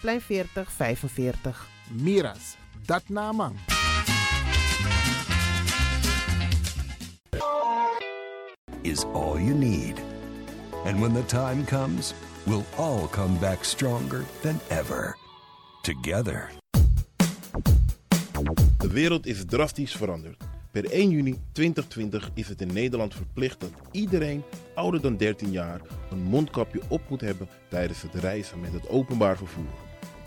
Plein 4045. Miras. Dat naman. is all you need. And when the time comes, we'll all come back stronger than ever. Together. De wereld is drastisch veranderd. Per 1 juni 2020 is het in Nederland verplicht dat iedereen ouder dan 13 jaar een mondkapje op moet hebben tijdens het reizen met het openbaar vervoer.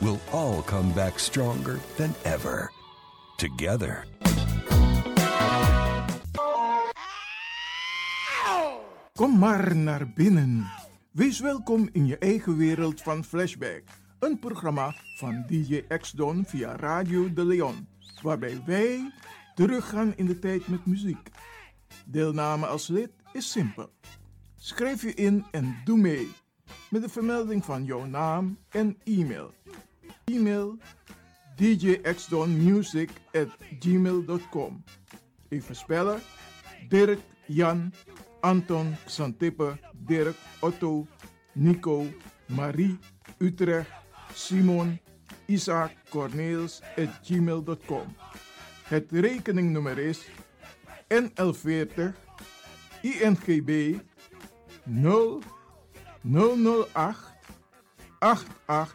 we'll all come back stronger than ever. Together. Kom maar naar binnen. Wees welkom in je eigen wereld van Flashback. Een programma van DJ X-Don via Radio De Leon. Waarbij wij teruggaan in de tijd met muziek. Deelname als lid is simpel. Schrijf je in en doe mee. Met de vermelding van jouw naam en e-mail. E-mail djxdonmusic at gmail.com Even spellen. Dirk, Jan, Anton, Xantippe, Dirk, Otto, Nico, Marie, Utrecht, Simon, Isaac, Corneels at gmail.com. Het rekeningnummer is NL40 INGB 0 008 88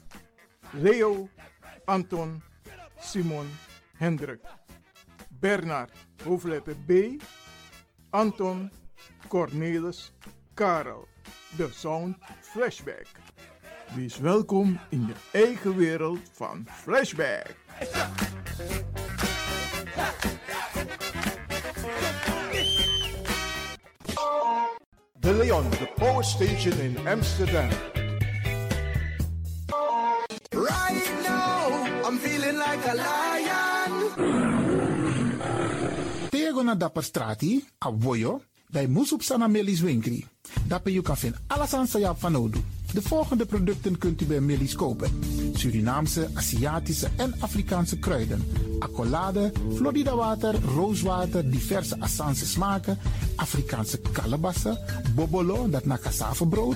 Leo, Anton, Simon, Hendrik. Bernard, hoofdletter B. Anton, Cornelis, Karel. De Sound Flashback. Wees welkom in je eigen wereld van Flashback. De Leon, the power station in Amsterdam. Lion. Tego na dapper strati, a voyo, Dai moesop sana Melis winkri. Daarbij je kan vinden alles aan Sayap. De volgende producten kunt u bij Melis kopen. Surinaamse, Aziatische en Afrikaanse kruiden. Accolade, Florida water, rooswater, diverse Assange smaken. Afrikaanse kalebassen, bobolo, dat na cassavebrood.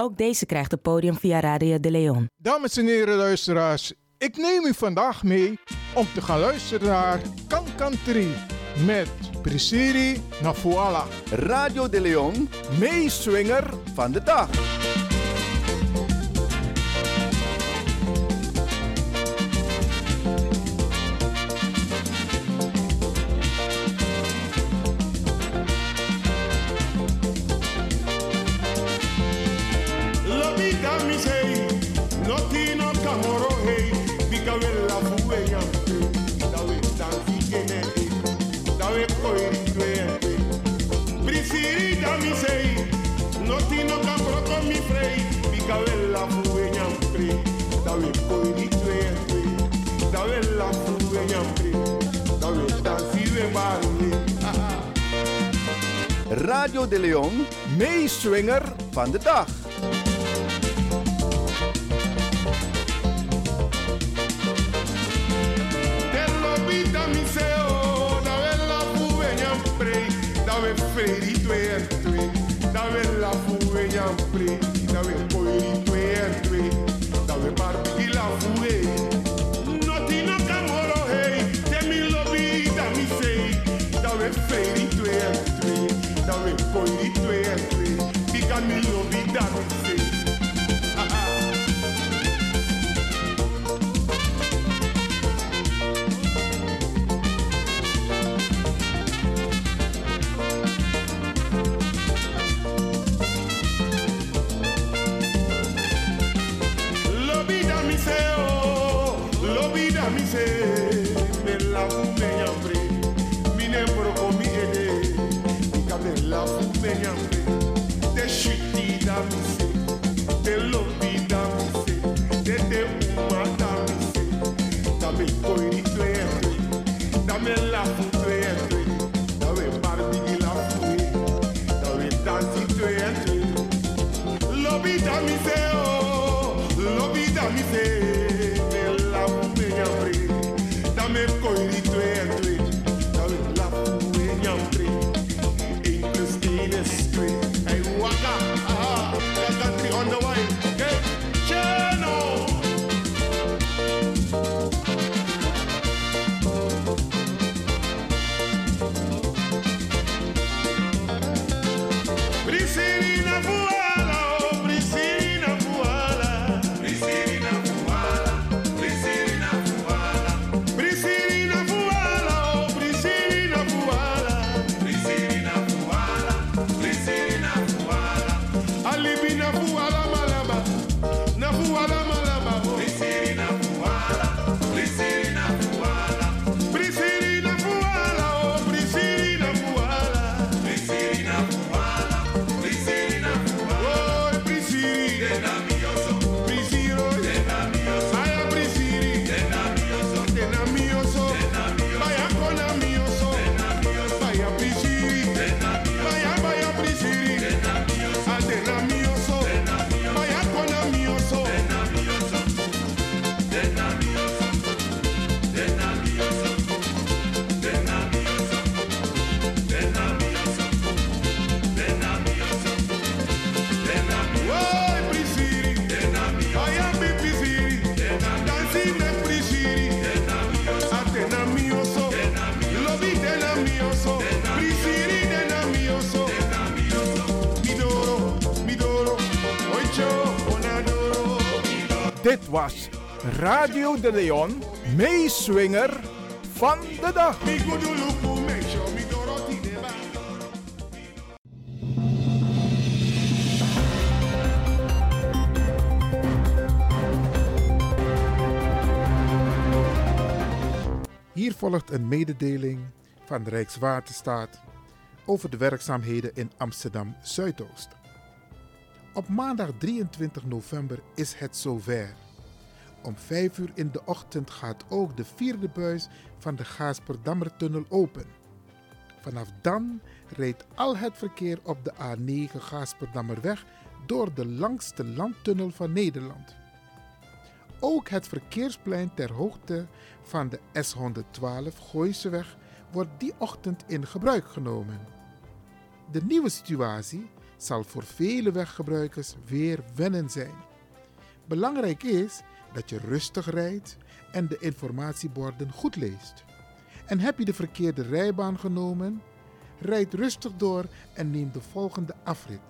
Ook deze krijgt het podium via Radio de Leon. Dames en heren luisteraars, ik neem u vandaag mee om te gaan luisteren naar Kankantri met Prisiri Nafuala. Radio de Leon, meeswinger van de dag. Radio de Leon, meeswinger van de dag. Lobita mi seo, da bella fueña pre, da be ferito entwe, da to enter. Lobby, damn, Dit was Radio de Leon, meeswinger van de dag. Hier volgt een mededeling van de Rijkswaterstaat over de werkzaamheden in Amsterdam Zuidoost. Op maandag 23 november is het zover. Om 5 uur in de ochtend gaat ook de vierde buis van de Gaasperdammertunnel open. Vanaf dan rijdt al het verkeer op de A9 Gaasperdammerweg door de langste landtunnel van Nederland. Ook het verkeersplein ter hoogte van de S112 Gooiseweg wordt die ochtend in gebruik genomen. De nieuwe situatie zal voor vele weggebruikers weer wennen zijn. Belangrijk is dat je rustig rijdt en de informatieborden goed leest. En heb je de verkeerde rijbaan genomen? Rijd rustig door en neem de volgende afrit.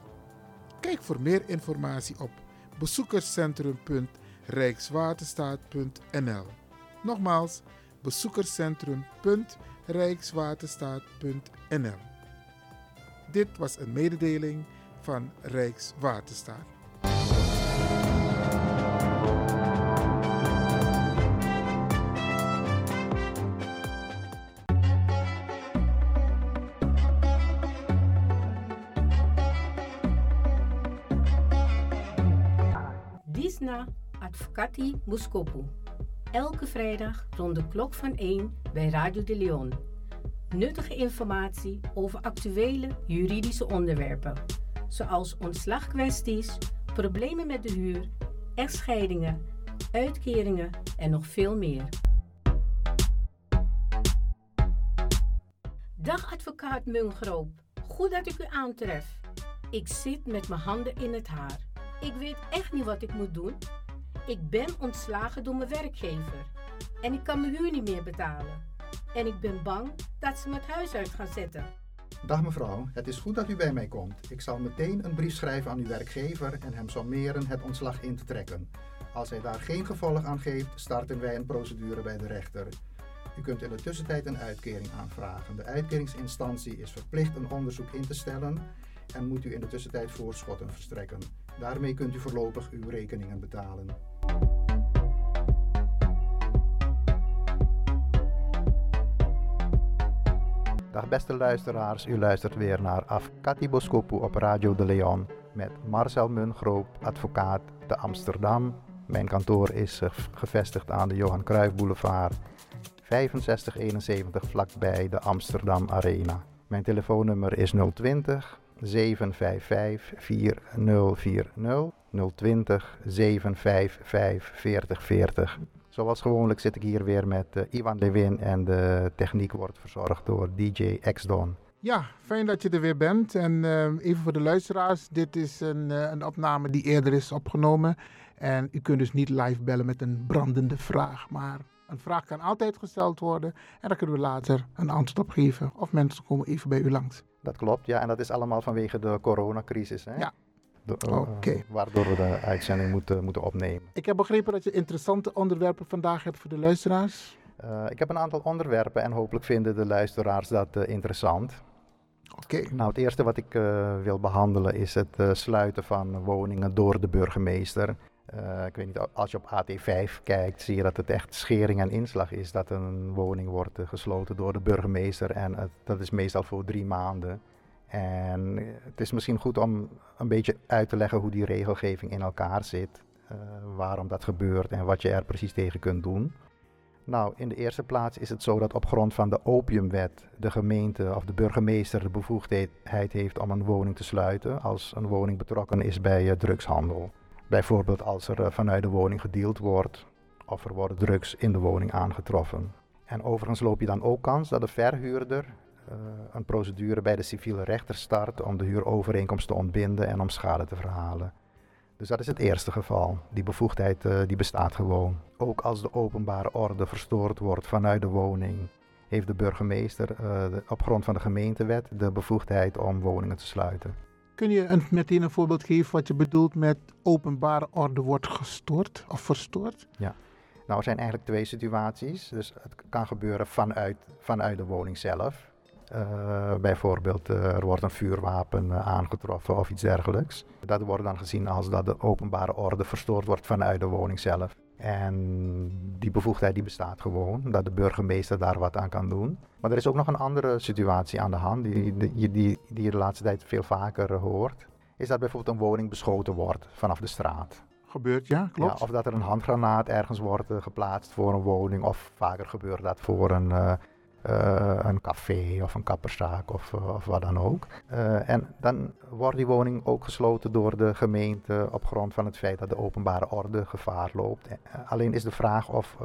Kijk voor meer informatie op bezoekerscentrum.rijkswaterstaat.nl. Nogmaals, bezoekerscentrum.rijkswaterstaat.nl. Dit was een mededeling van Rijkswaterstaat. Disna Advocati Muskopu. Elke vrijdag rond de klok van 1 bij Radio de Leon. Nuttige informatie over actuele juridische onderwerpen, zoals ontslagkwesties, problemen met de huur, echtscheidingen, uitkeringen en nog veel meer. Dag advocaat Mungroop, goed dat ik u aantref. Ik zit met mijn handen in het haar. Ik weet echt niet wat ik moet doen. Ik ben ontslagen door mijn werkgever en ik kan mijn huur niet meer betalen. En ik ben bang dat ze me het huis uit gaan zetten. Dag mevrouw, het is goed dat u bij mij komt. Ik zal meteen een brief schrijven aan uw werkgever en hem sommeren het ontslag in te trekken. Als hij daar geen gevolg aan geeft, starten wij een procedure bij de rechter. U kunt in de tussentijd een uitkering aanvragen. De uitkeringsinstantie is verplicht een onderzoek in te stellen en moet u in de tussentijd voorschotten verstrekken. Daarmee kunt u voorlopig uw rekeningen betalen. Dag beste luisteraars, u luistert weer naar Afkati Boskopu op Radio de Leon met Marcel Mungroop, advocaat te Amsterdam. Mijn kantoor is eh, gevestigd aan de Johan Cruijff Boulevard 6571 vlakbij de Amsterdam Arena. Mijn telefoonnummer is 020 755 4040 020 755 4040. Zoals gewoonlijk zit ik hier weer met uh, Iwan Lewin en de techniek wordt verzorgd door DJ X-Don. Ja, fijn dat je er weer bent. En uh, even voor de luisteraars, dit is een, uh, een opname die eerder is opgenomen. En u kunt dus niet live bellen met een brandende vraag, maar een vraag kan altijd gesteld worden en daar kunnen we later een antwoord op geven. Of mensen komen even bij u langs. Dat klopt, ja. En dat is allemaal vanwege de coronacrisis. Hè? Ja. Okay. waardoor we de uitzending moeten, moeten opnemen. Ik heb begrepen dat je interessante onderwerpen vandaag hebt voor de luisteraars. Uh, ik heb een aantal onderwerpen en hopelijk vinden de luisteraars dat uh, interessant. Oké. Okay. Nou, het eerste wat ik uh, wil behandelen is het sluiten van woningen door de burgemeester. Ik weet niet, als je op AT5 kijkt, zie je dat het echt schering en inslag is dat een woning wordt gesloten door de burgemeester. En dat is meestal voor drie maanden. En het is misschien goed om een beetje uit te leggen hoe die regelgeving in elkaar zit. waarom dat gebeurt en wat je er precies tegen kunt doen. Nou, in de eerste plaats is het zo dat op grond van de opiumwet de gemeente of de burgemeester de bevoegdheid heeft om een woning te sluiten als een woning betrokken is bij drugshandel. Bijvoorbeeld als er vanuit de woning gedeeld wordt of er worden drugs in de woning aangetroffen. En overigens loop je dan ook kans dat de verhuurder een procedure bij de civiele rechter start om de huurovereenkomst te ontbinden en om schade te verhalen. Dus dat is het eerste geval. Die bevoegdheid uh, die bestaat gewoon. Ook als de openbare orde verstoord wordt vanuit de woning, heeft de burgemeester uh, de, op grond van de gemeentewet de bevoegdheid om woningen te sluiten. Kun je een, meteen een voorbeeld geven wat je bedoelt met openbare orde wordt gestoord of verstoord? Ja. Nou, er zijn eigenlijk twee situaties. Dus het kan gebeuren vanuit, vanuit de woning zelf. Uh, bijvoorbeeld, uh, er wordt een vuurwapen uh, aangetroffen of iets dergelijks. Dat wordt dan gezien als dat de openbare orde verstoord wordt vanuit de woning zelf. En die bevoegdheid die bestaat gewoon, dat de burgemeester daar wat aan kan doen. Maar er is ook nog een andere situatie aan de hand, die, die, die, die je de laatste tijd veel vaker hoort. Is dat bijvoorbeeld een woning beschoten wordt vanaf de straat. Gebeurt, ja, klopt. Ja, of dat er een handgranaat ergens wordt geplaatst voor een woning, of vaker gebeurt dat voor een, uh, uh, een café of een kapperszaak of, uh, of wat dan ook. en dan wordt die woning ook gesloten door de gemeente op grond van het feit dat de openbare orde gevaar loopt. alleen is de vraag of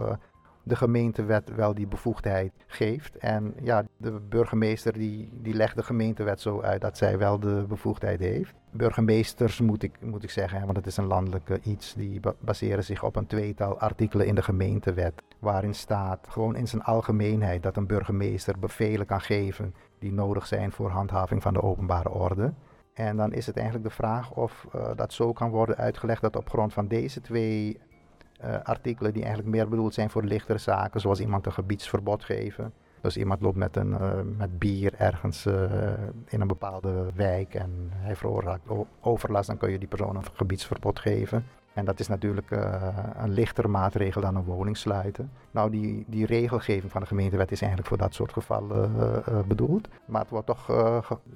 de gemeentewet wel die bevoegdheid geeft. En ja, de burgemeester die, die legt de gemeentewet zo uit dat zij wel de bevoegdheid heeft. Burgemeesters moet ik, moet ik zeggen, want het is een landelijke iets, die baseren zich op een tweetal artikelen in de gemeentewet. Waarin staat gewoon in zijn algemeenheid dat een burgemeester bevelen kan geven die nodig zijn voor handhaving van de openbare orde. En dan is het eigenlijk de vraag of uh, dat zo kan worden uitgelegd dat op grond van deze twee uh, artikelen die eigenlijk meer bedoeld zijn voor lichtere zaken, zoals iemand een gebiedsverbod geven. Dus iemand loopt met, een, uh, met bier ergens uh, in een bepaalde wijk en hij veroorzaakt overlast, dan kun je die persoon een gebiedsverbod geven. En dat is natuurlijk een lichtere maatregel dan een woning sluiten. Nou, die, die regelgeving van de gemeentewet is eigenlijk voor dat soort gevallen bedoeld. Maar het wordt toch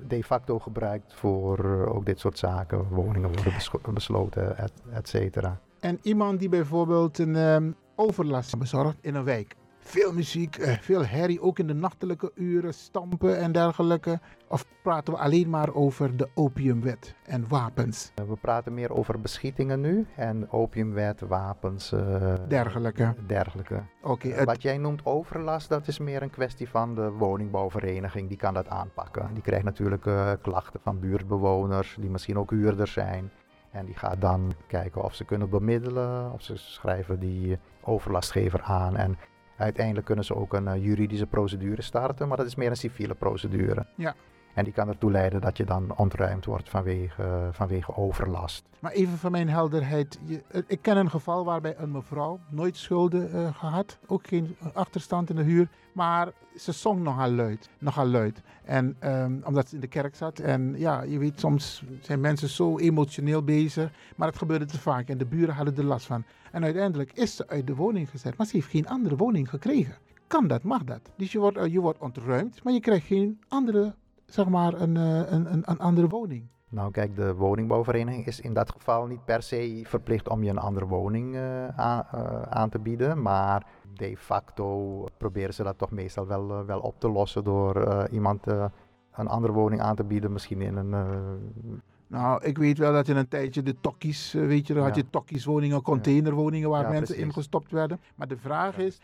de facto gebruikt voor ook dit soort zaken. Woningen worden besloten, et, et cetera. En iemand die bijvoorbeeld een um, overlast bezorgt in een wijk. Veel muziek, uh, veel herrie, ook in de nachtelijke uren, stampen en dergelijke. Of praten we alleen maar over de opiumwet en wapens? We praten meer over beschietingen nu en opiumwet, wapens. Uh, dergelijke. Dergelijke. Oké. Okay, Wat jij noemt overlast, dat is meer een kwestie van de woningbouwvereniging. Die kan dat aanpakken. Die krijgt natuurlijk uh, klachten van buurtbewoners, die misschien ook huurders zijn. En die gaat dan kijken of ze kunnen bemiddelen, of ze schrijven die overlastgever aan. En uiteindelijk kunnen ze ook een uh, juridische procedure starten, maar dat is meer een civiele procedure. Ja. En die kan ertoe leiden dat je dan ontruimd wordt vanwege, vanwege overlast. Maar even van mijn helderheid. Je, uh, ik ken een geval waarbij een mevrouw nooit schulden uh, gehad. Ook geen achterstand in de huur. Maar ze zong nogal luid. Nogal luid. En um, omdat ze in de kerk zat. En ja, je weet, soms zijn mensen zo emotioneel bezig. Maar het gebeurde te vaak. En de buren hadden er last van. En uiteindelijk is ze uit de woning gezet. Maar ze heeft geen andere woning gekregen. Kan dat? Mag dat? Dus je wordt, je wordt ontruimd. Maar je krijgt geen andere zeg maar een, een, een, een andere woning? Nou kijk, de woningbouwvereniging is in dat geval niet per se verplicht om je een andere woning uh, aan, uh, aan, te bieden. Maar de facto proberen ze dat toch meestal wel, uh, wel op te lossen door iemand een andere woning aan te bieden. Misschien in een... Nou, ik weet wel dat in een tijdje de tokkies, weet je, dan had je tokkieswoningen, containerwoningen waar ja, mensen precies. ingestopt werden. Maar de vraag ja, is,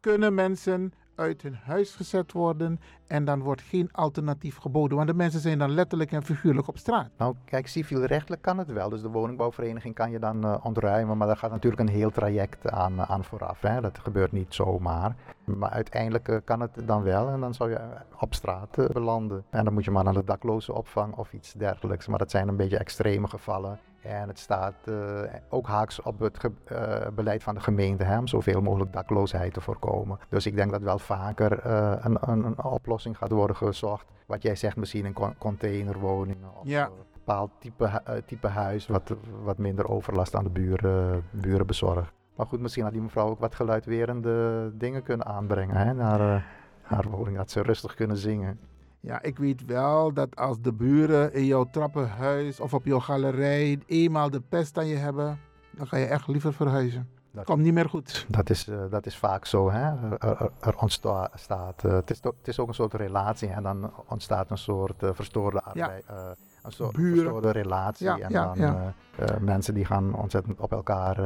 kunnen mensen uit hun huis gezet worden en dan wordt geen alternatief geboden. Want de mensen zijn dan letterlijk en figuurlijk op straat. Nou, kijk, civielrechtelijk kan het wel. Dus de woningbouwvereniging kan je dan uh, ontruimen, maar daar gaat natuurlijk een heel traject aan, aan vooraf. Hè. Dat gebeurt niet zomaar. Maar uiteindelijk uh, kan het dan wel en dan zou je op straat belanden. En dan moet je maar naar de dakloze opvang of iets dergelijks. Maar dat zijn een beetje extreme gevallen. En het staat uh, ook haaks op het uh, beleid van de gemeente hè, om zoveel mogelijk dakloosheid te voorkomen. Dus ik denk dat wel vaker uh, een, een, een, oplossing gaat worden gezocht. Wat jij zegt, misschien in containerwoningen of ja. een bepaald type, type huis wat, wat minder overlast aan de buren, buren bezorgt. Maar goed, misschien had die mevrouw ook wat geluidwerende dingen kunnen aanbrengen hè, naar haar woning, dat ze rustig kunnen zingen. Ja, ik weet wel dat als de buren in jouw trappenhuis of op jouw galerij eenmaal de pest aan je hebben, dan ga je echt liever verhuizen. Dat komt niet meer goed. Dat is, uh, dat is vaak zo. Hè? Er, er, er ontstaat. Uh, het, is to, het is ook een soort relatie en dan ontstaat een soort uh, verstoorde arbeid. Ja. een soort Buren. verstoorde relatie. Ja, en ja, dan mensen die gaan ontzettend op elkaar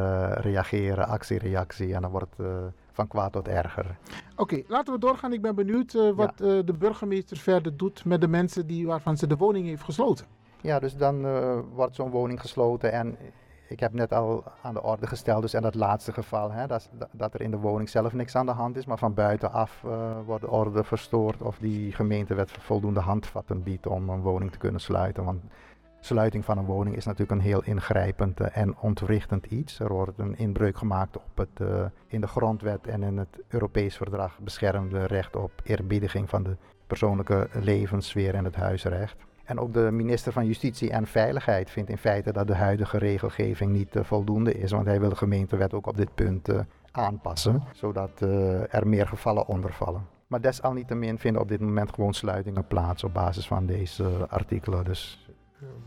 reageren, actie-reactie. En dan wordt van kwaad tot erger. Oké, okay, laten we doorgaan. Ik ben benieuwd uh, wat ja. uh, de burgemeester verder doet met de mensen die, waarvan ze de woning heeft gesloten. Ja, dus dan uh, wordt zo'n woning gesloten en ik heb net al aan de orde gesteld, dus in dat laatste geval, hè, dat, dat er in de woning zelf niks aan de hand is, maar van buitenaf wordt de orde verstoord of die gemeentewet voldoende handvatten biedt om een woning te kunnen sluiten. Want sluiting van een woning is natuurlijk een heel ingrijpend eh, en ontwrichtend iets. Er wordt een inbreuk gemaakt op het uh, in de grondwet en in het Europees verdrag beschermde recht op eerbiediging van de persoonlijke levenssfeer en het huisrecht. En ook de minister van Justitie en Veiligheid vindt in feite dat de huidige regelgeving niet uh, voldoende is, want hij wil de gemeentewet ook op dit punt aanpassen, zodat er meer gevallen onder vallen. Maar desalniettemin vinden op dit moment gewoon sluitingen plaats op basis van deze artikelen. Dus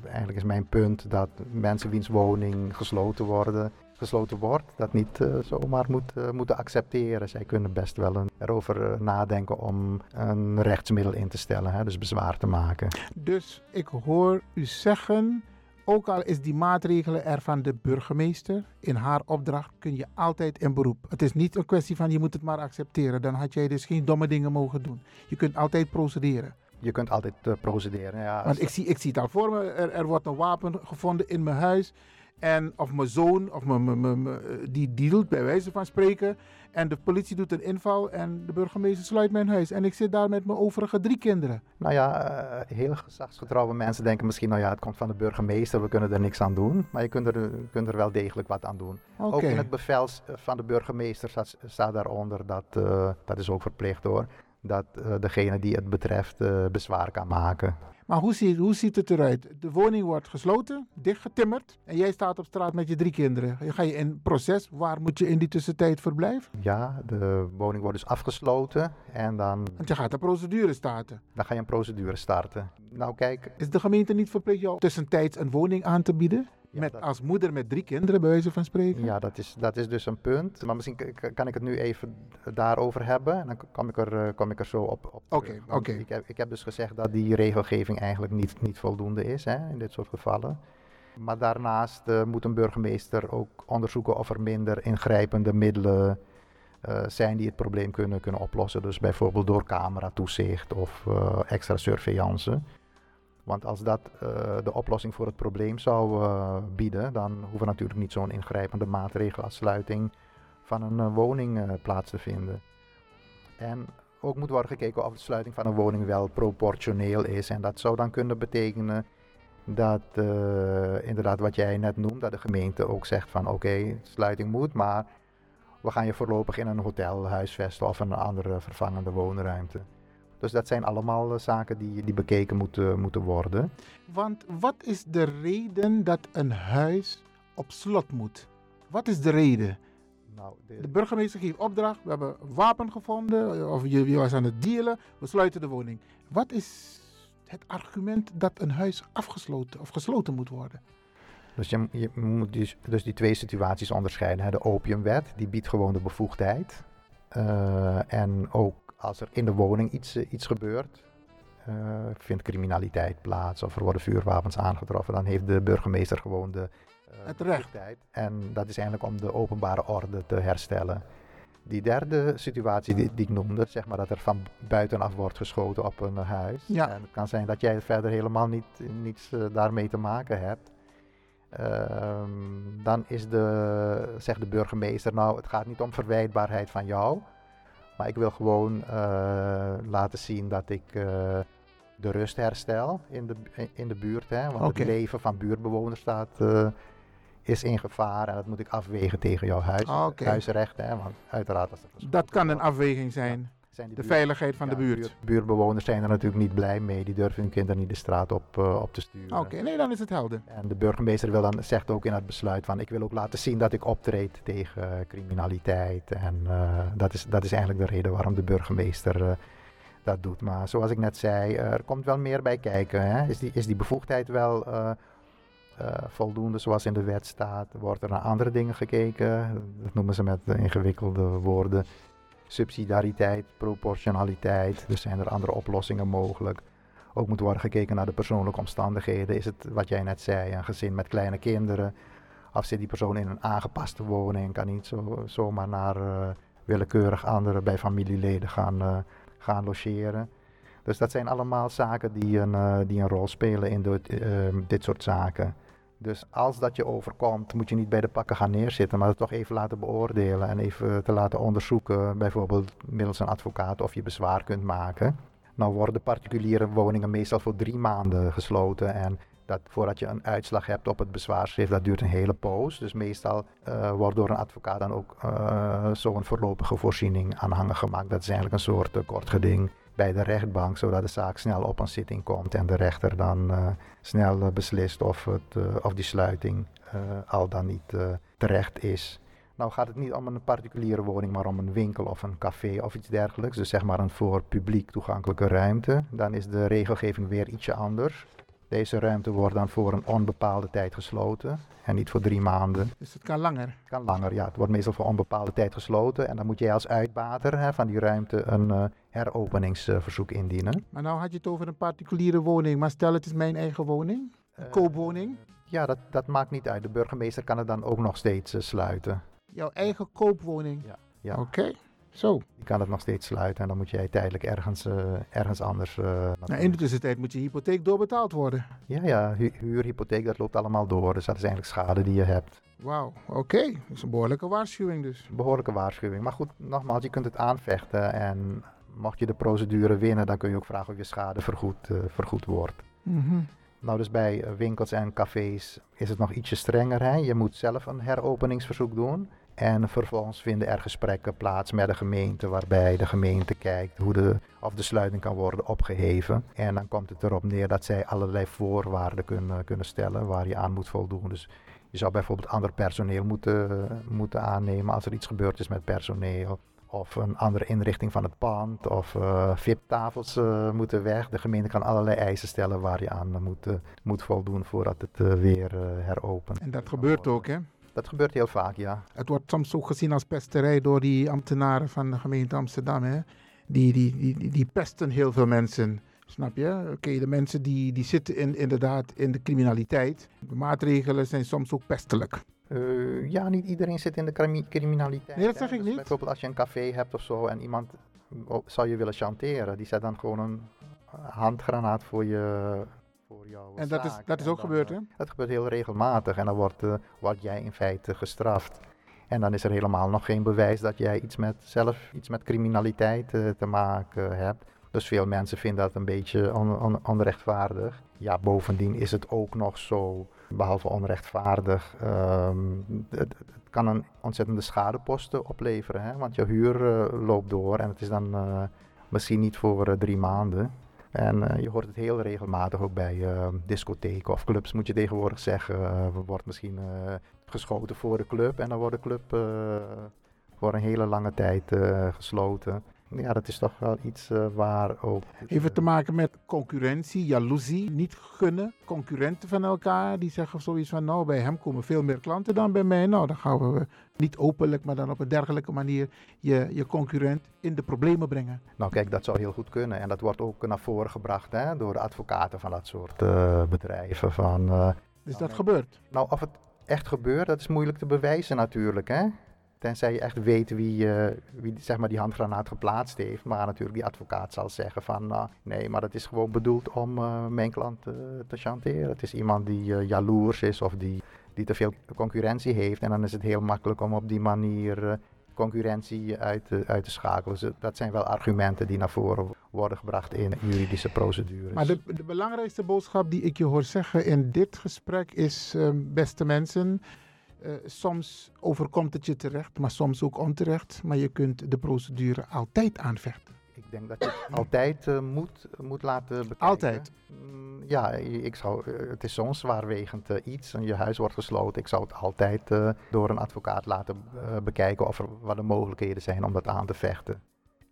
eigenlijk is mijn punt dat mensen wiens woning gesloten worden, gesloten wordt, dat niet uh, zomaar moet, uh, moeten accepteren. Zij kunnen best wel een, erover uh, nadenken om een rechtsmiddel in te stellen, hè, dus bezwaar te maken. Dus ik hoor u zeggen, ook al is die maatregelen er van de burgemeester, in haar opdracht kun je altijd in beroep. Het is niet een kwestie van je moet het maar accepteren, dan had jij dus geen domme dingen mogen doen. Je kunt altijd procederen je kunt altijd uh, procederen. Ja, Want ik zie, ik zie het al voor me, er, er wordt een wapen gevonden in mijn huis. En of mijn zoon, of mijn, mijn, die, doet bij wijze van spreken. En de politie doet een inval en de burgemeester sluit mijn huis. En ik zit daar met mijn overige drie kinderen. Nou ja, uh, heel gezagsgetrouwe mensen denken misschien, nou ja, het komt van de burgemeester, we kunnen er niks aan doen. Maar je kunt er, kunt er wel degelijk wat aan doen. Okay. Ook in het bevel van de burgemeester staat, staat daaronder, dat, uh, dat is ook verplicht hoor, dat uh, degene die het betreft uh, bezwaar kan maken. Maar hoe ziet, hoe ziet het eruit? De woning wordt gesloten, dichtgetimmerd en jij staat op straat met je drie kinderen. Ga je in proces, waar moet je in die tussentijd verblijven? Ja, de woning wordt dus afgesloten en dan... Want je gaat een procedure starten. Dan ga je een procedure starten. Nou kijk... Is de gemeente niet verplicht jou tussentijds een woning aan te bieden? Met, dat... Als moeder met drie kinderen, bij wijze van spreken? Ja, dat is, dat is dus een punt. Maar misschien kan ik het nu even daarover hebben. En dan kom ik er, kom ik er zo op. Oké, oké. Okay, okay. ik, heb, ik heb dus gezegd dat die regelgeving eigenlijk niet, niet voldoende is hè, in dit soort gevallen. Maar daarnaast uh, moet een burgemeester ook onderzoeken of er minder ingrijpende middelen uh, zijn die het probleem kunnen, kunnen oplossen. Dus bijvoorbeeld door cameratoezicht of uh, extra surveillance. Want als dat uh, de oplossing voor het probleem zou uh, bieden, dan hoeven natuurlijk niet zo'n ingrijpende maatregel als sluiting van een uh, woning plaats te vinden. En ook moet worden gekeken of de sluiting van een woning wel proportioneel is. En dat zou dan kunnen betekenen dat inderdaad wat jij net noemt, dat de gemeente ook zegt van oké, sluiting moet, maar we gaan je voorlopig in een hotel huisvesten of een andere vervangende woonruimte. Dus dat zijn allemaal uh, zaken die, die bekeken moeten, moeten worden. Want wat is de reden dat een huis op slot moet? Wat is de reden? Nou, de... de... burgemeester geeft opdracht, we hebben wapen gevonden, of je, je was aan het dealen, we sluiten de woning. Wat is het argument dat een huis afgesloten of gesloten moet worden? Dus je, je moet dus, dus die twee situaties onderscheiden. De opiumwet, die biedt gewoon de bevoegdheid. Uh, en ook als er in de woning iets, uh, iets gebeurt, uh, vindt criminaliteit plaats of er worden vuurwapens aangetroffen, dan heeft de burgemeester gewoon de uh, het recht. En dat is eigenlijk om de openbare orde te herstellen. Die derde situatie die, die, ik noemde, zeg maar dat er van buitenaf wordt geschoten op een huis. Ja. En het kan zijn dat jij verder helemaal niet, niets daarmee te maken hebt. Uh, dan is de, zegt de burgemeester, nou het gaat niet om verwijtbaarheid van jou, maar ik wil gewoon uh, laten zien dat ik uh, de rust herstel in de, in de buurt. Hè? Want okay. het leven van buurtbewoners staat, uh, is in gevaar en dat moet ik afwegen tegen jouw huis, okay. huisrecht. Hè? Want uiteraard als dat, dat kan een afweging zijn. De buurt, veiligheid van ja, de buurt. buurt. Buurtbewoners zijn er natuurlijk niet blij mee. Die durven hun kinderen niet de straat op, uh, op te sturen. Oké, okay, nee, dan is het helder. En de burgemeester wil dan, zegt ook in het besluit van... ik wil ook laten zien dat ik optreed tegen uh, criminaliteit. En uh, dat, is, dat is eigenlijk de reden waarom de burgemeester dat doet. Maar zoals ik net zei, er komt wel meer bij kijken. Hè? Is, die, is die bevoegdheid wel... voldoende zoals in de wet staat? Wordt er naar andere dingen gekeken? Dat noemen ze met ingewikkelde woorden subsidiariteit, proportionaliteit. Dus zijn er andere oplossingen mogelijk. Ook moet worden gekeken naar de persoonlijke omstandigheden. Is het wat jij net zei, een gezin met kleine kinderen? Of zit die persoon in een aangepaste woning? Kan niet zo, zomaar naar uh, willekeurig anderen bij familieleden gaan, uh, gaan logeren. Dus dat zijn allemaal zaken die een, uh, die een rol spelen in dit soort zaken. Dus als dat je overkomt, moet je niet bij de pakken gaan neerzitten, maar het toch even laten beoordelen en even te laten onderzoeken, bijvoorbeeld middels een advocaat, of je bezwaar kunt maken. Nou worden particuliere woningen meestal voor drie maanden gesloten en Dat voordat je een uitslag hebt op het bezwaarschrift, dat duurt een hele poos. Dus meestal uh, wordt door een advocaat dan ook uh, zo'n voorlopige voorziening aanhangen gemaakt. Dat is eigenlijk een soort uh, kort geding bij de rechtbank, zodat de zaak snel op een zitting komt en de rechter dan snel beslist of, het, of die sluiting al dan niet terecht is. Nou gaat het niet om een particuliere woning, maar om een winkel of een café of iets dergelijks. Dus zeg maar een voor publiek toegankelijke ruimte. Dan is de regelgeving weer ietsje anders. Deze ruimte wordt dan voor een onbepaalde tijd gesloten en niet voor drie maanden. Dus het kan langer? Het kan langer, ja. Het wordt meestal voor onbepaalde tijd gesloten. En dan moet jij als uitbater hè, van die ruimte een uh, heropeningsverzoek indienen. Maar nou had je het over een particuliere woning. Maar stel het is mijn eigen woning, een uh, koopwoning. Ja, dat, dat maakt niet uit. De burgemeester kan het dan ook nog steeds uh, sluiten. Jouw eigen koopwoning? Ja. ja. Oké. Okay. Zo. Die kan het nog steeds sluiten en dan moet jij tijdelijk ergens, uh, ergens anders. Uh, nou, in de tussentijd moet je hypotheek doorbetaald worden. Ja, ja, hu huurhypotheek, dat loopt allemaal door. Dus dat is eigenlijk schade die je hebt. Wauw, oké. Okay. Dat is een behoorlijke waarschuwing dus. Behoorlijke waarschuwing. Maar goed, nogmaals, je kunt het aanvechten. En mocht je de procedure winnen, dan kun je ook vragen of je schade vergoed, uh, vergoed wordt. Mm -hmm. Nou, dus bij winkels en cafés is het nog ietsje strenger. Hè? Je moet zelf een heropeningsverzoek doen. En vervolgens vinden er gesprekken plaats met de gemeente, waarbij de gemeente kijkt hoe de, of de sluiting kan worden opgeheven. En dan komt het erop neer dat zij allerlei voorwaarden kunnen, kunnen stellen waar je aan moet voldoen. Dus je zou bijvoorbeeld ander personeel moeten, moeten aannemen als er iets gebeurd is met personeel. Of een andere inrichting van het pand. Of uh, VIP-tafels uh, moeten weg. De gemeente kan allerlei eisen stellen waar je aan moet, uh, moet voldoen voordat het weer heropent. En dat gebeurt ook, hè? Dat gebeurt heel vaak, ja. Het wordt soms ook gezien als pesterij door die ambtenaren van de gemeente Amsterdam. Hè? Die, die, die, die pesten heel veel mensen. Snap je? Oké, okay, de mensen die, die zitten in, inderdaad in de criminaliteit. De maatregelen zijn soms ook pestelijk. Uh, ja, niet iedereen zit in de criminaliteit. Nee, dat zeg ik dus niet. Bijvoorbeeld als je een café hebt of zo en iemand zou je willen chanteren, die zet dan gewoon een handgranaat voor je, voor jouw En dat is, dat is ook dan, gebeurd, eh, hè? Dat gebeurt heel regelmatig en dan wordt, uh, word jij in feite gestraft. En dan is er helemaal nog geen bewijs dat jij iets met, zelf iets met criminaliteit uh, te maken hebt. Dus veel mensen vinden dat een beetje on, on, onrechtvaardig. Ja, bovendien is het ook nog zo, behalve onrechtvaardig, um, het, het, kan een ontzettende schadeposten opleveren. Hè? Want je huur uh, loopt door en het is dan uh, misschien niet voor uh, drie maanden. En je hoort het heel regelmatig ook bij discotheken of clubs, moet je tegenwoordig zeggen. Er wordt misschien geschoten voor de club en dan wordt de club voor een hele lange tijd gesloten ja, dat is toch wel iets uh, waar ook. Heeft het te maken met concurrentie, jaloezie, niet gunnen, concurrenten van elkaar die zeggen zoiets van: Nou, bij hem komen veel meer klanten dan bij mij. Nou, dan gaan we niet openlijk, maar dan op een dergelijke manier je, je concurrent in de problemen brengen. Nou, kijk, dat zou heel goed kunnen. En dat wordt ook naar voren gebracht hè, door de advocaten van dat soort uh, bedrijven. Van, dus dat gebeurt? Nou, of het echt gebeurt, dat is moeilijk te bewijzen natuurlijk. Hè? Tenzij je echt weet wie, uh, wie zeg maar, die handgranaat geplaatst heeft. Maar natuurlijk die advocaat zal zeggen van uh, nee, maar dat is gewoon bedoeld om uh, mijn klant te chanteren. Het is iemand die jaloers is of die, die te veel concurrentie heeft. En dan is het heel makkelijk om op die manier concurrentie uit, uit te schakelen. Dus dat zijn wel argumenten die naar voren worden gebracht in juridische procedures. Maar de, de belangrijkste boodschap die ik je hoor zeggen in dit gesprek is, beste mensen... Uh, soms overkomt het je terecht, maar soms ook onterecht. Maar je kunt de procedure altijd aanvechten. Ik denk dat je het altijd uh, moet, moet laten bekijken. Altijd? Mm, ja, ik zou, uh, het is zo'n zwaarwegend iets en je huis wordt gesloten. Ik zou het altijd door een advocaat laten bekijken of er wat de mogelijkheden zijn om dat aan te vechten.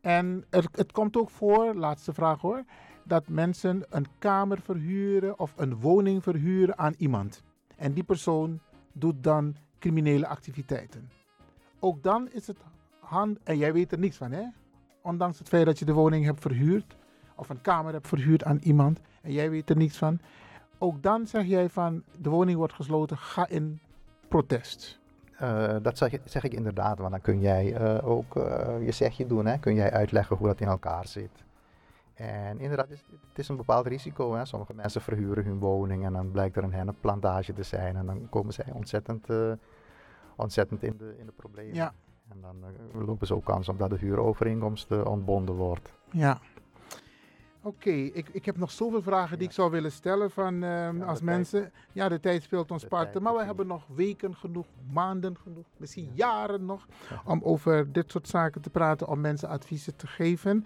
En er, het komt ook voor, laatste vraag hoor, dat mensen een kamer verhuren of een woning verhuren aan iemand. En die persoon doet dan criminele activiteiten. Ook dan is het hand, en jij weet er niets van, hè? Ondanks het feit dat je de woning hebt verhuurd, of een kamer hebt verhuurd aan iemand, en jij weet er niets van. Ook dan zeg jij van, de woning wordt gesloten, ga in protest. Uh, dat zeg, zeg, ik inderdaad, want dan kun jij uh, ook uh, je zegje doen, hè? kun jij uitleggen hoe dat in elkaar zit. En inderdaad, het is, het is een bepaald risico. Hè. Sommige mensen verhuren hun woning en dan blijkt er een hennepplantage te zijn. En dan komen zij ontzettend, uh, ontzettend in, de, in de problemen. Ja. En dan uh, lopen ze ook kans omdat de huurovereenkomst uh, ontbonden wordt. Ja. Oké, ik, ik heb nog zoveel vragen die ik zou willen stellen van, ehm, als mensen. Ja, de tijd speelt ons parten, maar we hebben nog weken genoeg, maanden genoeg, misschien jaren nog, om over dit soort zaken te praten, om mensen adviezen te geven.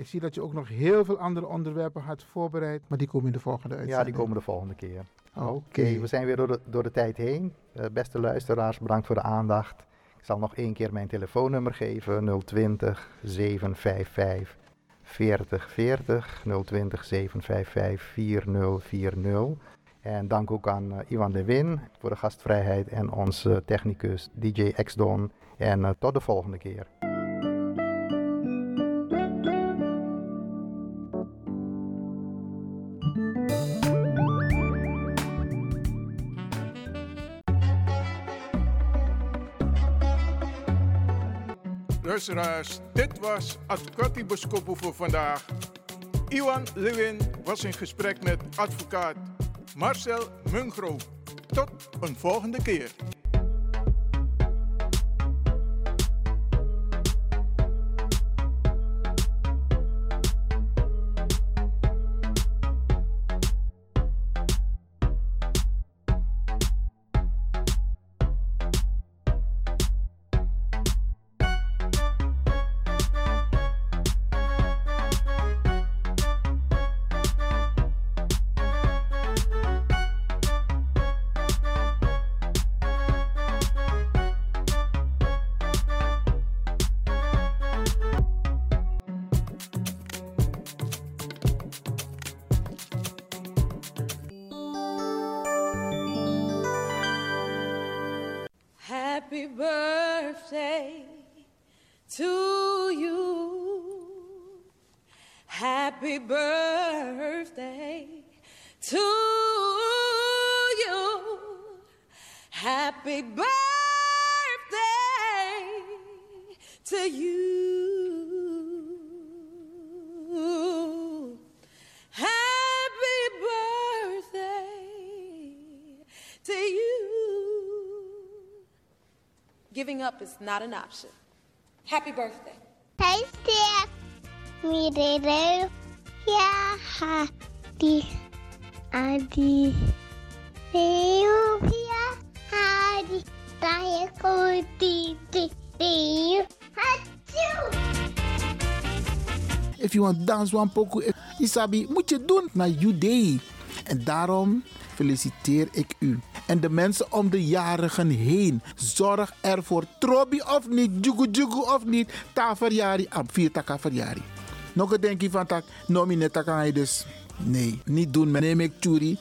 Ik zie dat je ook nog heel veel andere onderwerpen had voorbereid, maar die komen in de volgende uitzending. Ja, die komen de volgende keer. Oké. we zijn weer door de, door de tijd heen. Eh, beste luisteraars, bedankt voor de aandacht. Ik zal nog één keer mijn telefoonnummer geven: 020 755 4040 020 755 4040. En dank ook aan uh, Iwan de Win voor de gastvrijheid en onze technicus DJ X-Don. En uh, tot de volgende keer. Dit was Advocati Boskopo voor vandaag. Iwan Lewin was in gesprek met advocaat Marcel Mungro. Tot een volgende keer. Happy birthday to you. Happy birthday to you. Happy birthday to you. Giving up is not an option. Happy birthday. Tasty. Mirere. Ya hati. Adi. Eupia. Hadi. Taya kuti. Ti. Hachu. If you want dance one poco, Isabi, moet je doen naar day. En daarom feliciteer ik u. En de mensen om de jarigen heen. Zorg ervoor. Trobi of niet, jugu jugu of niet. Ta verjari, am vier taka verjari. Nog een denkje van tak, nomineta kan je dus. Nee, niet doen. Neem ik churi.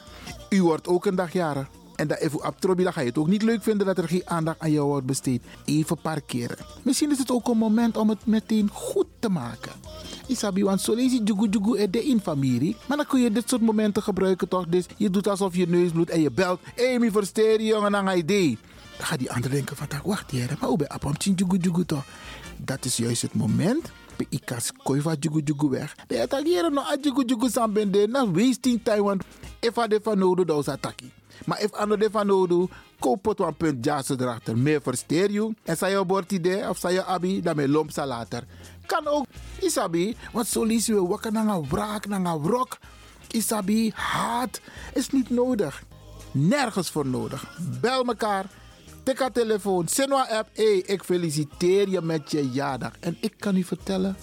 U wordt ook een dag jarig. En dat even op Trobi, dan ga je het ook niet leuk vinden dat er geen aandacht aan jou wordt besteed. Even parkeren. Misschien is het ook een moment om het meteen goed te maken. Isabi, want zo lees je jugu de in familie. Maar dan kun je dit soort momenten gebruiken toch? Dus je doet alsof je neus bloedt en je belt. Hey, versteer jongen, dan ga je idee. Dan gaat die ander denken van, wacht hier, maar hoe ben je op jugu toch? Dat is juist het moment pe ikas koi va jugu jugu weg. De attackeren no a jugu jugu sambende na wasting time want if a de van nodo da ataki. Maar if ano de van nodo koop het punt jazz erachter. Meer versteer je. En zei je idee of zei je abi, dan me lomp later. Kan ook. Isabi, want zo lees je wakker naar een wraak, naar een wrok. Isabi, haat is niet nodig. Nergens voor nodig. Bel mekaar. Tik haar telefoon. Sinwa app. Hey, ik feliciteer je met je jaardag. En ik kan u vertellen.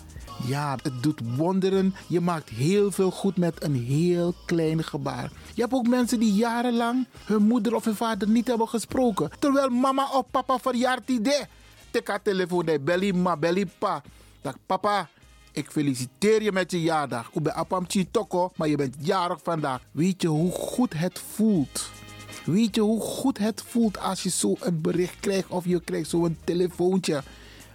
Ja, het doet wonderen. Je maakt heel veel goed met een heel klein gebaar. Je hebt ook mensen die jarenlang hun moeder of hun vader niet hebben gesproken. Terwijl mama of papa verjaart. Tik haar telefoon. Hey, belly ma, belly pa. Dag papa, ik feliciteer je met je jaardag. Ik ben Apamchi Toko, maar je bent jarig vandaag. Weet je hoe goed het voelt? Weet je hoe goed het voelt als je zo een bericht krijgt of je krijgt zo'n telefoontje?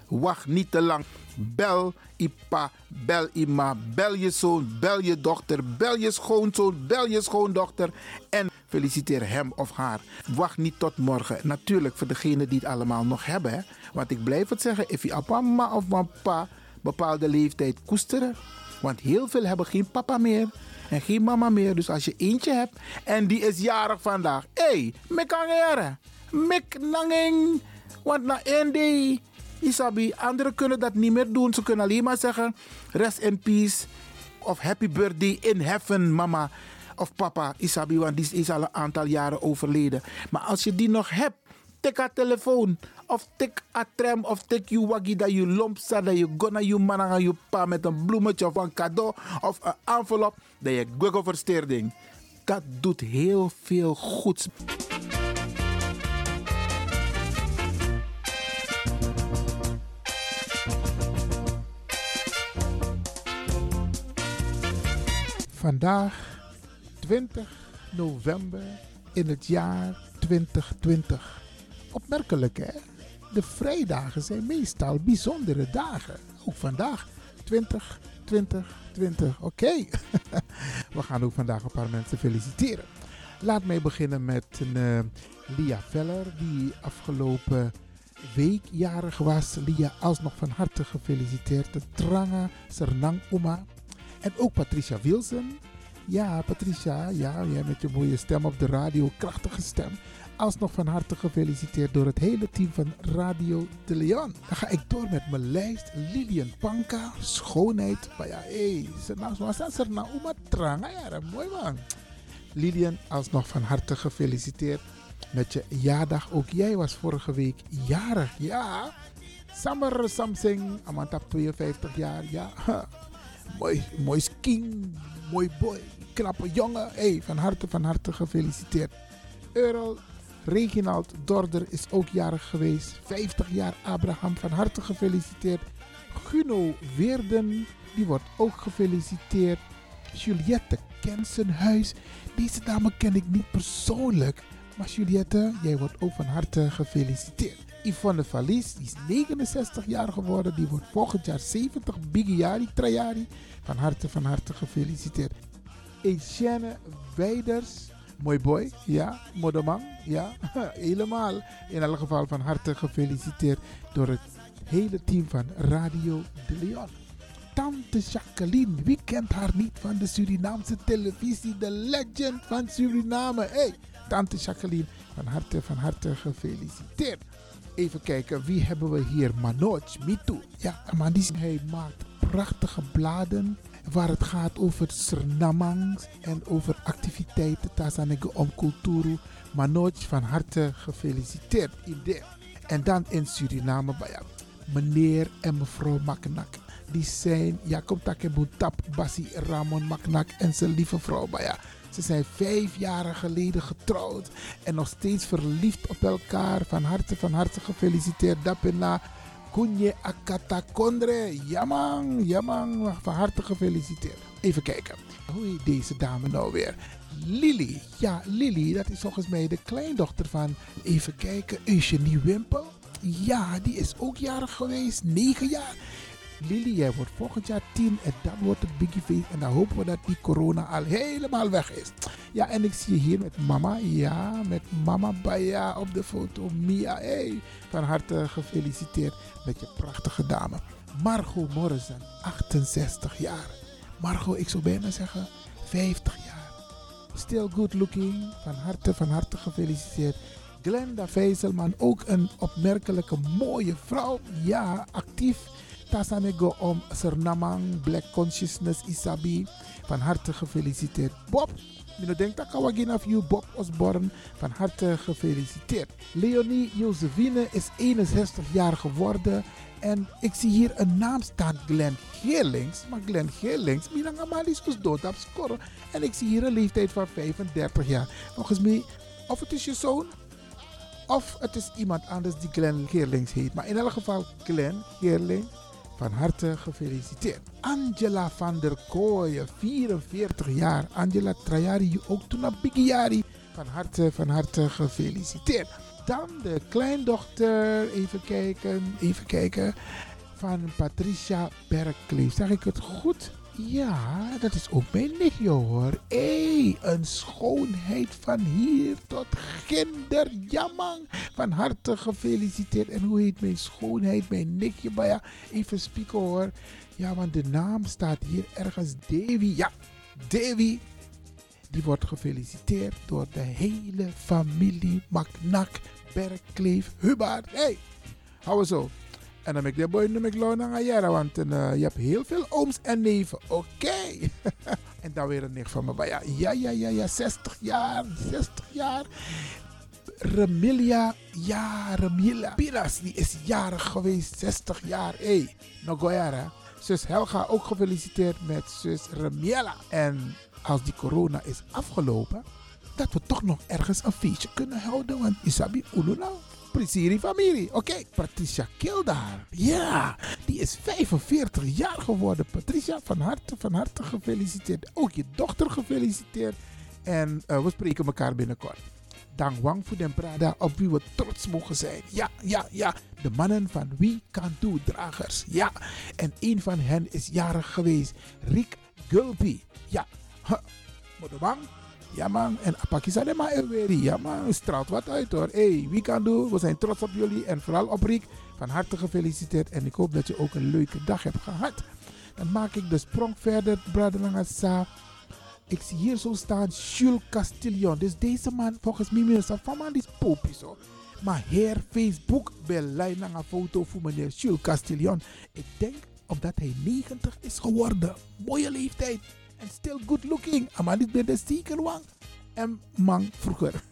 Wacht niet te lang. Bel Ipa, bel Ima, bel je zoon, bel je dochter, bel je schoonzoon, bel je schoondochter en feliciteer hem of haar. Wacht niet tot morgen. Natuurlijk voor degenen die het allemaal nog hebben. Hè? Want ik blijf het zeggen, if je mama of papa bepaalde leeftijd koesteren. Want heel veel hebben geen papa meer en geen mama meer. Dus als je eentje hebt en die is jarig vandaag. Hé, hey, mekangere, mek nanging. Want na één day, Isabi, anderen kunnen dat niet meer doen. Ze kunnen alleen maar zeggen, rest in peace. of happy birthday in heaven, mama of papa Isabi, want die is al een aantal jaren overleden. Maar als je die nog hebt, tik haar telefoon. Of tik a tram, of tik je waggie dat je lomp dat je gonna je man aan je pa met een bloemetje of een cadeau of een envelop, dat je Google versteerding. Dat doet heel veel goeds. Vandaag 20 november in het jaar 2020. Opmerkelijk hè? De vrijdagen zijn meestal bijzondere dagen. Ook vandaag 20, 20, 20. Oké. We gaan ook vandaag een paar mensen feliciteren. Laat mij beginnen met een, uh, Lia Veller, die afgelopen week jarig was. Lia, alsnog van harte gefeliciteerd. De Tranga Sernang Uma. En ook Patricia Wilson, ja, Patricia, ja, jij met je mooie stem op de radio, krachtige stem. Alsnog van harte gefeliciteerd door het hele team van Radio de Leon. Dan ga ik door met mijn lijst. Lilian Panka, schoonheid. Maar ja, hé, nou zoals er nou uma tranga, ja, mooi man. Lilian, alsnog van harte gefeliciteerd met je jaardag. Ook jij was vorige week jarig, ja. Summer Samsing, Amanta 52 jaar, ja. Mooi, mooi skin, mooi boy, knappe jongen. Hey, van harte, van harte gefeliciteerd. Earl Reginald Dorder is ook jarig geweest. 50 jaar Abraham, van harte gefeliciteerd. Guno Weerden, die wordt ook gefeliciteerd. Juliette Kensenhuis, deze dame ken ik niet persoonlijk. Maar Juliette, jij wordt ook van harte gefeliciteerd. Yvonne Valies, die is 69 jaar geworden. Die wordt volgend jaar 70. Bigiari Trajari. Van harte, van harte gefeliciteerd. Etienne Weiders. Mooi boy, ja. Modeman, ja. Helemaal. In elk geval van harte gefeliciteerd door het hele team van Radio de Leon. Tante Jacqueline, wie kent haar niet van de Surinaamse televisie, de legend van Suriname. Hey, Tante Jacqueline, van harte, van harte gefeliciteerd. Even kijken, wie hebben we hier? Manoj Mitu. Ja, man, die, hij maakt prachtige bladen waar het gaat over Srnamangs en over activiteiten Tasanege om cultuur. Manoj, van harte gefeliciteerd in de. En dan in Suriname, ja, meneer en mevrouw Maknak. Die zijn Jacob Takebutap, Basi Ramon Maknak en zijn lieve vrouw. Ja, ze zijn vijf jaren geleden getrouwd en nog steeds verliefd op elkaar. Van harte, van harte gefeliciteerd. Dapena Kunje Akata Kondre. Jamang, jamang. Van harte gefeliciteerd. Even kijken. Hoe heet deze dame nou weer? Lily. Ja, Lily, dat is volgens mij de kleindochter van, even kijken, Eugenie Wimpel. Ja, die is ook jarig geweest, negen jaar. Lily, jij wordt volgend jaar tien en dan wordt het Biggie Feest. En dan hopen we dat die corona al helemaal weg is. Ja, en ik zie je hier met mama. Ja, met mama Baya op de foto. Mia, hey, van harte gefeliciteerd met je prachtige dame. Margot Morrison, 68 jaar. Margot, ik zou bijna zeggen 50 jaar. Still good looking. Van harte, van harte gefeliciteerd. Glenda Vijzelman, ook een opmerkelijke mooie vrouw. Ja, actief Tasanego om Sernamang Black Consciousness Isabi. Van harte gefeliciteerd. Bob, ik denk dat ik of you Bob Osborne. Van harte gefeliciteerd. Leonie Josephine is 61 jaar geworden. En ik zie hier een naam staan, Glenn Geerlings. Maar Glenn Geerlings, Milang Amalis is dood op scoren. En ik zie hier een leeftijd van 35 jaar. Volgens mij, of het is je zoon, of het is iemand anders die Glenn Geerlings heet. Maar in elk geval, Glenn Geerlings van harte gefeliciteerd. Angela van der Kooijen, 44 jaar. Angela Trajari, ook toen naar Bigiari. Van harte, van harte gefeliciteerd. Dan de kleindochter, even kijken, even kijken. Van Patricia Berkleef. Zeg ik het goed? Ja, dat is ook mijn nichtje hoor. Hé, een schoonheid van hier tot. Jamang. Van harte gefeliciteerd. En hoe heet mijn schoonheid, mijn nichtje? Maar ja, even spieken hoor. Ja, want de naam staat hier ergens Davy. Ja, Davy. Die wordt gefeliciteerd door de hele familie Maknak, Berkleef, Hubbard. Hé, hey, hou zo. En dan ben ik de boy noem ik Lona want uh, je hebt heel veel ooms en neven. Oké. en dan weer een nicht van me. Ja, ja, ja, ja, ja, 60 jaar, 60 jaar. Remilia, ja, Remilia Piras, die is jarig geweest, 60 jaar. Hé, hey, Nogoyara. Zus Helga ook gefeliciteerd met zus Remiela. En als die corona is afgelopen, dat we toch nog ergens een feestje kunnen houden. Want Isabi Uluna, Prisiri familie. Oké. Patricia Kildaar. Ja, die is 45 jaar geworden. Patricia, van harte, van harte gefeliciteerd. Ook je dochter gefeliciteerd. En uh, we spreken elkaar binnenkort. Dank Wang voor den Prada, op wie we trots mogen zijn. Ja, ja, ja. De mannen van Wie Kan Do Dragers. Ja. En een van hen is jarig geweest. Rick Gulpi. Ja. Huh. Wang. Ja man, en Pakistan de maar weer. Ja man, straalt wat uit hoor. hey, wie kan doen? We zijn trots op jullie en vooral op Riek. Van harte gefeliciteerd en ik hoop dat je ook een leuke dag hebt gehad. Dan maak ik de sprong verder, Bradangasa. Ik zie hier zo staan Jules Castillon. Dus deze man, volgens mij, is van man die popie zo. Maar heer Facebook bij een foto voor meneer Jules Castillon. Ik denk omdat hij 90 is geworden. Mooie leeftijd. En still good looking. Maar niet meer de zeker wang. En man vroeger.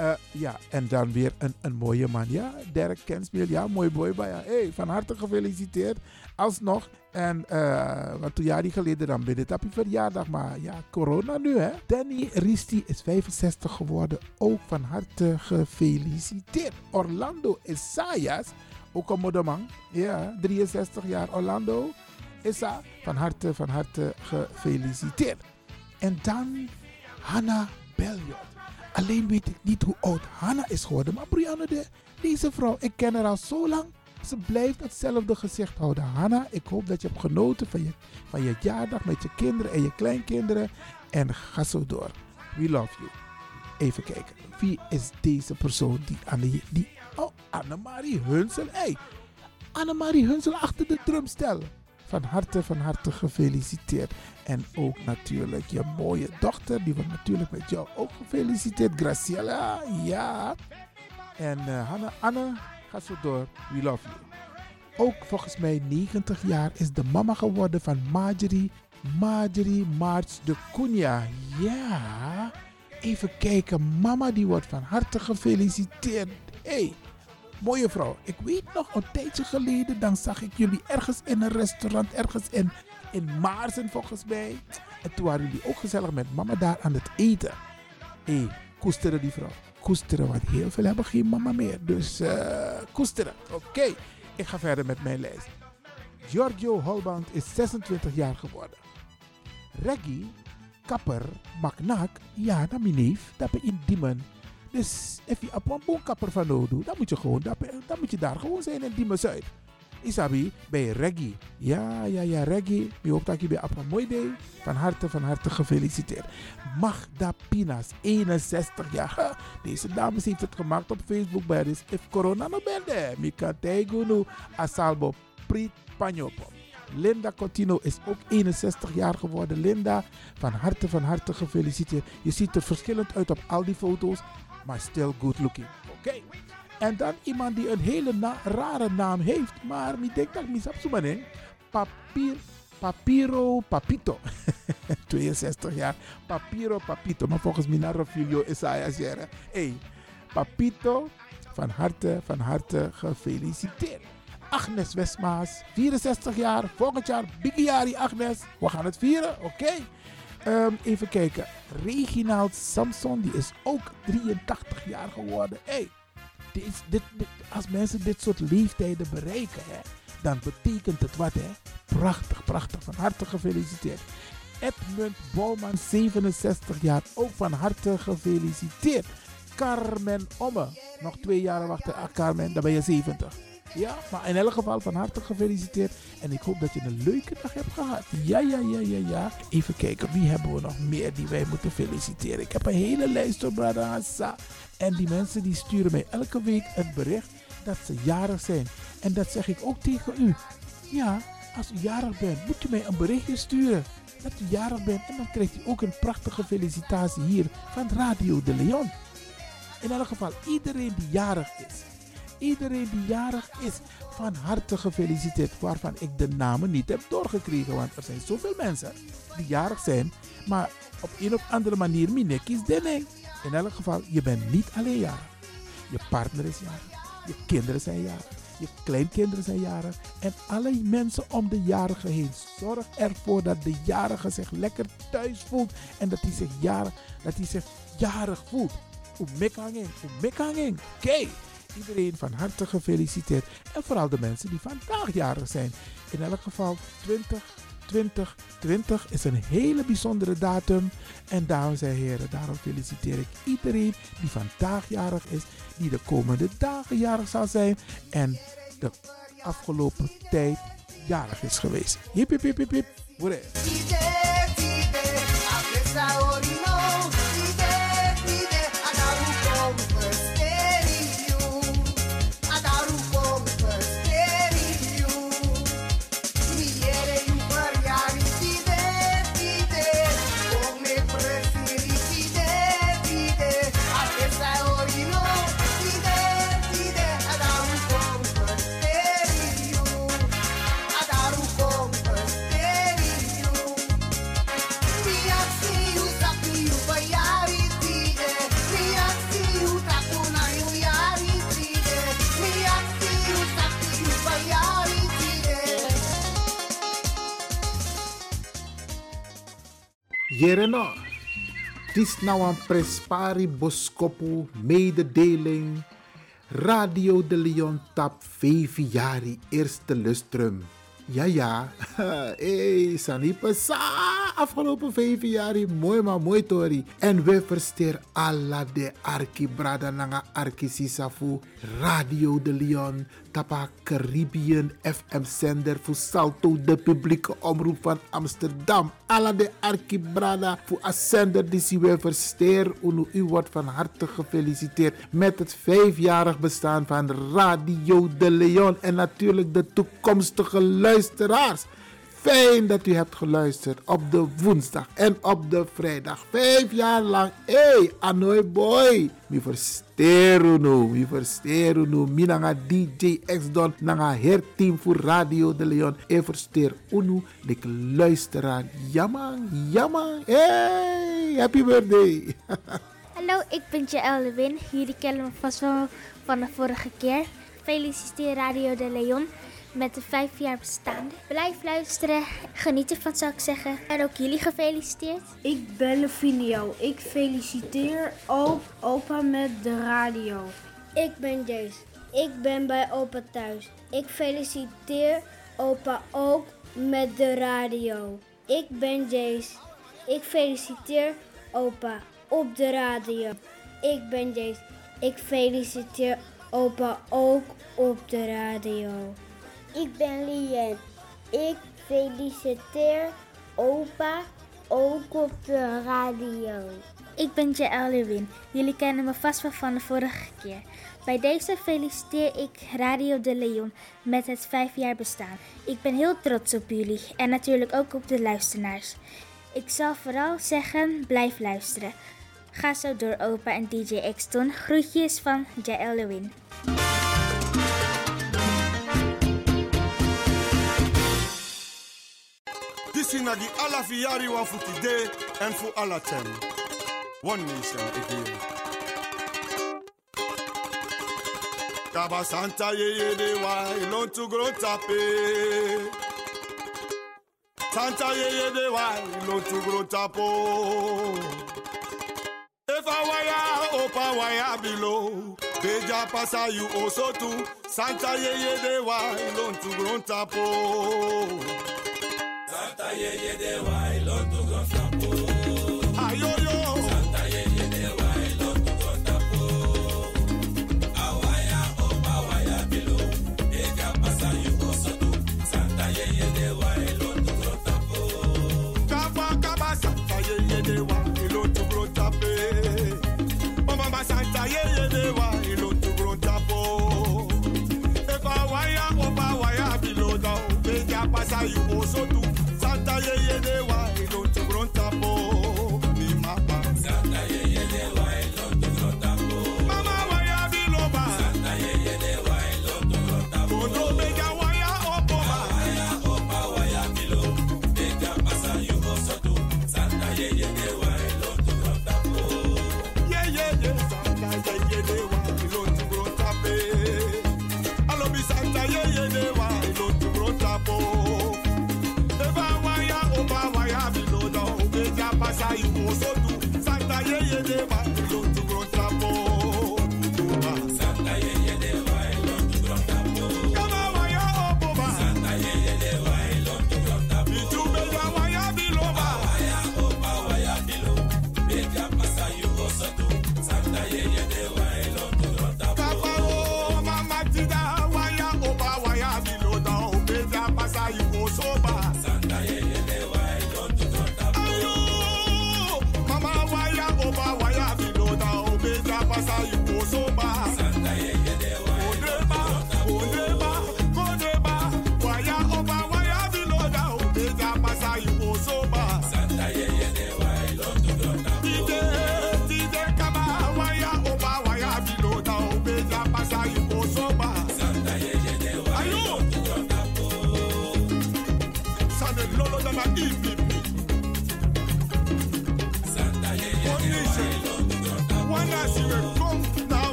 uh, ja, en dan weer een, een mooie man. Ja, Derek Kensmeel. Ja, mooi boy. bij ja. Hey, van harte gefeliciteerd. Alsnog. En uh, wat twee jaar geleden dan dit op je verjaardag. Maar ja, corona nu hè. Danny Risti is 65 geworden. Ook van harte gefeliciteerd. Orlando Isaias. Ook een moederman. Ja, 63 jaar. Orlando. Issa, van harte, van harte gefeliciteerd. En dan Hanna Belliot. Alleen weet ik niet hoe oud Hanna is geworden. Maar Brianne, de, deze vrouw, ik ken haar al zo lang. Ze blijft hetzelfde gezicht houden. Hanna, ik hoop dat je hebt genoten van je, van je jaardag met je kinderen en je kleinkinderen. En ga zo door. We love you. Even kijken. Wie is deze persoon die Anne... Die, oh, Annemarie Hunsel. Hey, Annemarie Hunsel achter de drumstel van harte, van harte gefeliciteerd. En ook natuurlijk je mooie dochter, die wordt natuurlijk met jou ook gefeliciteerd. Graciela, ja. En uh, Hanna, Anne, ga zo door. We love you. Ook volgens mij 90 jaar is de mama geworden van Marjorie. Marjorie March de Cunha. Ja. Even kijken, mama die wordt van harte gefeliciteerd. Hey, mooie vrouw. Ik weet nog een tijdje geleden, dan zag ik jullie ergens in een restaurant, ergens in, in Maarsen volgens mij. En toen waren jullie ook gezellig met mama daar aan het eten. Hé, hey, koesteren die vrouw. Koesteren, want heel veel hebben geen mama meer. Dus uh, koesteren. Oké, ik ga verder met mijn lijst. Giorgio Holband is 26 jaar geworden. Reggie, kapper, magnaak, ja, naar mijn neef, dat ben in Diemen. Dus als je op een boomkapper van nodig dan moet je gewoon dan moet je daar gewoon zijn in Diemen Zuid. Isabi, bij reggae. Ja, ja, ja, reggae. Ik hoop dat je bij Appa mooi deed. Van harte, van harte gefeliciteerd. Magda Pinas, 61 jaar. Deze dames heeft het gemaakt op Facebook bij dus If corona no bende, mika teigunu asalbo prit. Linda Cotino is ook 61 jaar geworden. Linda, van harte, van harte gefeliciteerd. Je ziet er verschillend uit op al die foto's maar still good looking. Oké. Okay. En dan iemand die een hele rare naam heeft, maar ik denk dat zo ben. Papir, Papiro Papito. 62 jaar. Papiro Papito. Maar volgens mij naar Refilio Isaias Hé, hey, Papito, van harte, van harte gefeliciteerd. Agnes Westmaas, 64 jaar. Volgend jaar, Bigiari Agnes. We gaan het vieren, oké? Okay. Um, even kijken. Reginald Samson, die is ook 83 jaar geworden. Hey, dit, dit, als mensen dit soort leeftijden bereiken, hè, dan betekent het wat. Hè? Prachtig, prachtig. Van harte gefeliciteerd. Edmund Bouwman, 67 jaar. Ook van harte gefeliciteerd. Carmen Omme. Nog twee jaar wachten. Ah, Carmen, dan ben je 70. Ja, maar in elk geval van harte gefeliciteerd. En ik hoop dat je een leuke dag hebt gehad. Ja, ja, ja, ja, ja. Even kijken, wie hebben we nog meer die wij moeten feliciteren? Ik heb een hele lijst op Bradassa. En die mensen die sturen mij elke week een bericht dat ze jarig zijn. En dat zeg ik ook tegen u. Ja, als u jarig bent, moet u mij een berichtje sturen. Dat u jarig bent en dan krijgt u ook een prachtige felicitatie hier van Radio de Leon. In elk geval, iedereen die jarig is iedereen die jarig is, van harte gefeliciteerd. Waarvan ik de namen niet heb doorgekregen. Want er zijn zoveel mensen die jarig zijn. Maar op een of andere manier, minekis denning. In elk geval, je bent niet alleen jarig. Je partner is jarig. Je kinderen zijn jarig. Je kleinkinderen zijn jarig. En alle mensen om de jarige heen. Zorg ervoor dat de jarige zich lekker thuis voelt. En dat hij zich jarig, dat hij zich jarig voelt. Oemekanging, oemekanging. Oké. Iedereen van harte gefeliciteerd. En vooral de mensen die vandaag jarig zijn. In elk geval 20, 20, 20 is een hele bijzondere datum. En dames en heren, daarom feliciteer ik iedereen die vandaag jarig is. Die de komende dagen jarig zal zijn. En de afgelopen tijd jarig is geweest. Hip, hip, hip, hip, hip. Hoera. Jereno. Dis nou een prespari boskopu mededeling. Radio de Leon tap 5 jari eerste lustrum. Ja, ja. hey, Sanipa sa. Afgelopen vijf jaar, mooi maar mooi tori. En we versteer alla de arki nanga arki sisafu. Radio de Leon. Tapa Caribbean FM zender voor Salto de publieke omroep van Amsterdam. Alla de arki brada voor a zender die we versteer. Unu, u wordt van harte gefeliciteerd met het vijfjarig bestaan van Radio de Leon. En natuurlijk de toekomstige luisteraars. Fijn dat u hebt geluisterd op de woensdag en op de vrijdag. Vijf jaar lang. Hey, Anoy boy. Mi versteru. Mi versteru nu. Mi DJ X-Don. Nanga herteam voor Radio de Leon. E versteer unu. Lik luisteraar. Jammer, jammer. Hey, happy birthday. Hallo, ik ben Jaël Lewin. Jullie kennen me vast wel van de vorige keer. Feliciteer Radio de Leon met de vijf jaar bestaan. Blijf luisteren, geniet ervan zou ik zeggen. En ook jullie gefeliciteerd. Ik ben Lefinio. Ik feliciteer ook opa met de radio. Ik ben Jace. Ik ben bij opa thuis. Ik feliciteer opa ook met de radio. Ik ben Jace. Ik feliciteer opa op de radio. Ik ben Jace. Ik feliciteer opa ook op de radio. Ik ben Lien. Ik feliciteer opa ook op de radio. Ik ben Jaël Lewin. Jullie kennen me vast wel van de vorige keer. Bij deze feliciteer ik Radio de Leon met het vijf jaar bestaan. Ik ben heel trots op jullie en natuurlijk ook op de luisteraars. Ik zal vooral zeggen, blijf luisteren. Ga zo door opa en DJ Xton. Groetjes van Jaël Lewin. Disi na di ala fiyari wan fu today en fu ala ten. One nation again. Kaba Santa ye ye de wa ilon tu gro tape. Santa ye ye de wa ilon tu gro tapo. If I wire open wire below. Beja pasa you also too. Santa ye ye de wa ilon tu gro tapo yeah, yeah, yeah, why?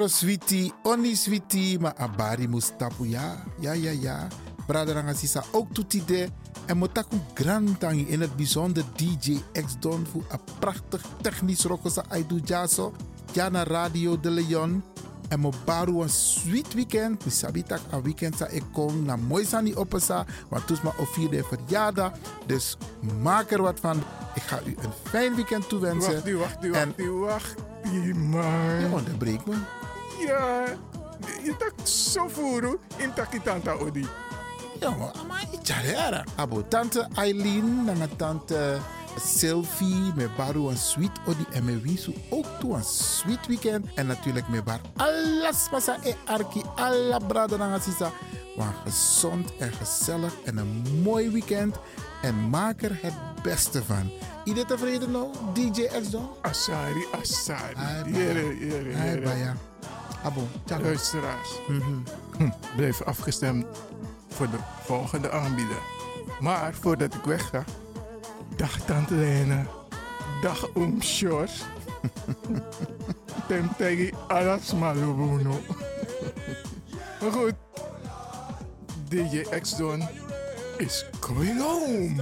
Botro sweetie, oni sweetie, maar abari mustapu ja. Ja, ja, ja. Braderanga sisa ook toetide. En motaku grantangi in het bijzonder DJ X Don voor een prachtig technisch rokosa aidu jaso. Jana Radio de Leon. En mo baru een sweet weekend. Mi sabitak een weekend sa ik kom na mooi sani opesa. Want toes ma vierde verjaardag. Dus maak er wat van. Ik ga u een fijn weekend toewensen. Wacht, wacht, wacht, En- wacht, man. Je onderbreekt me. Ja, je tak zo voeren in takitanta odi. Ja, maar Charera. Abo tante Eileen, nanga tante Sylvie, me baru een sweet odi en me wisu ook toe een sweet weekend. En natuurlijk me bar alles pasa e arki, alla brada nanga sisa. Maar gezond en gezellig en een mooi weekend. En maak er het beste van. Iedereen tevreden nou, DJ X? Asari, Asari. Jere, jere, jere. Baya. Abo, ciao. Luisteraars, Mhm. hm, blijf afgestemd voor de volgende aanbieder. Maar voordat ik wegga, dag Tante Lena, dag Oom Sjors. Tem tegi alas malubuno. Maar goed, DJ X-Don is going home.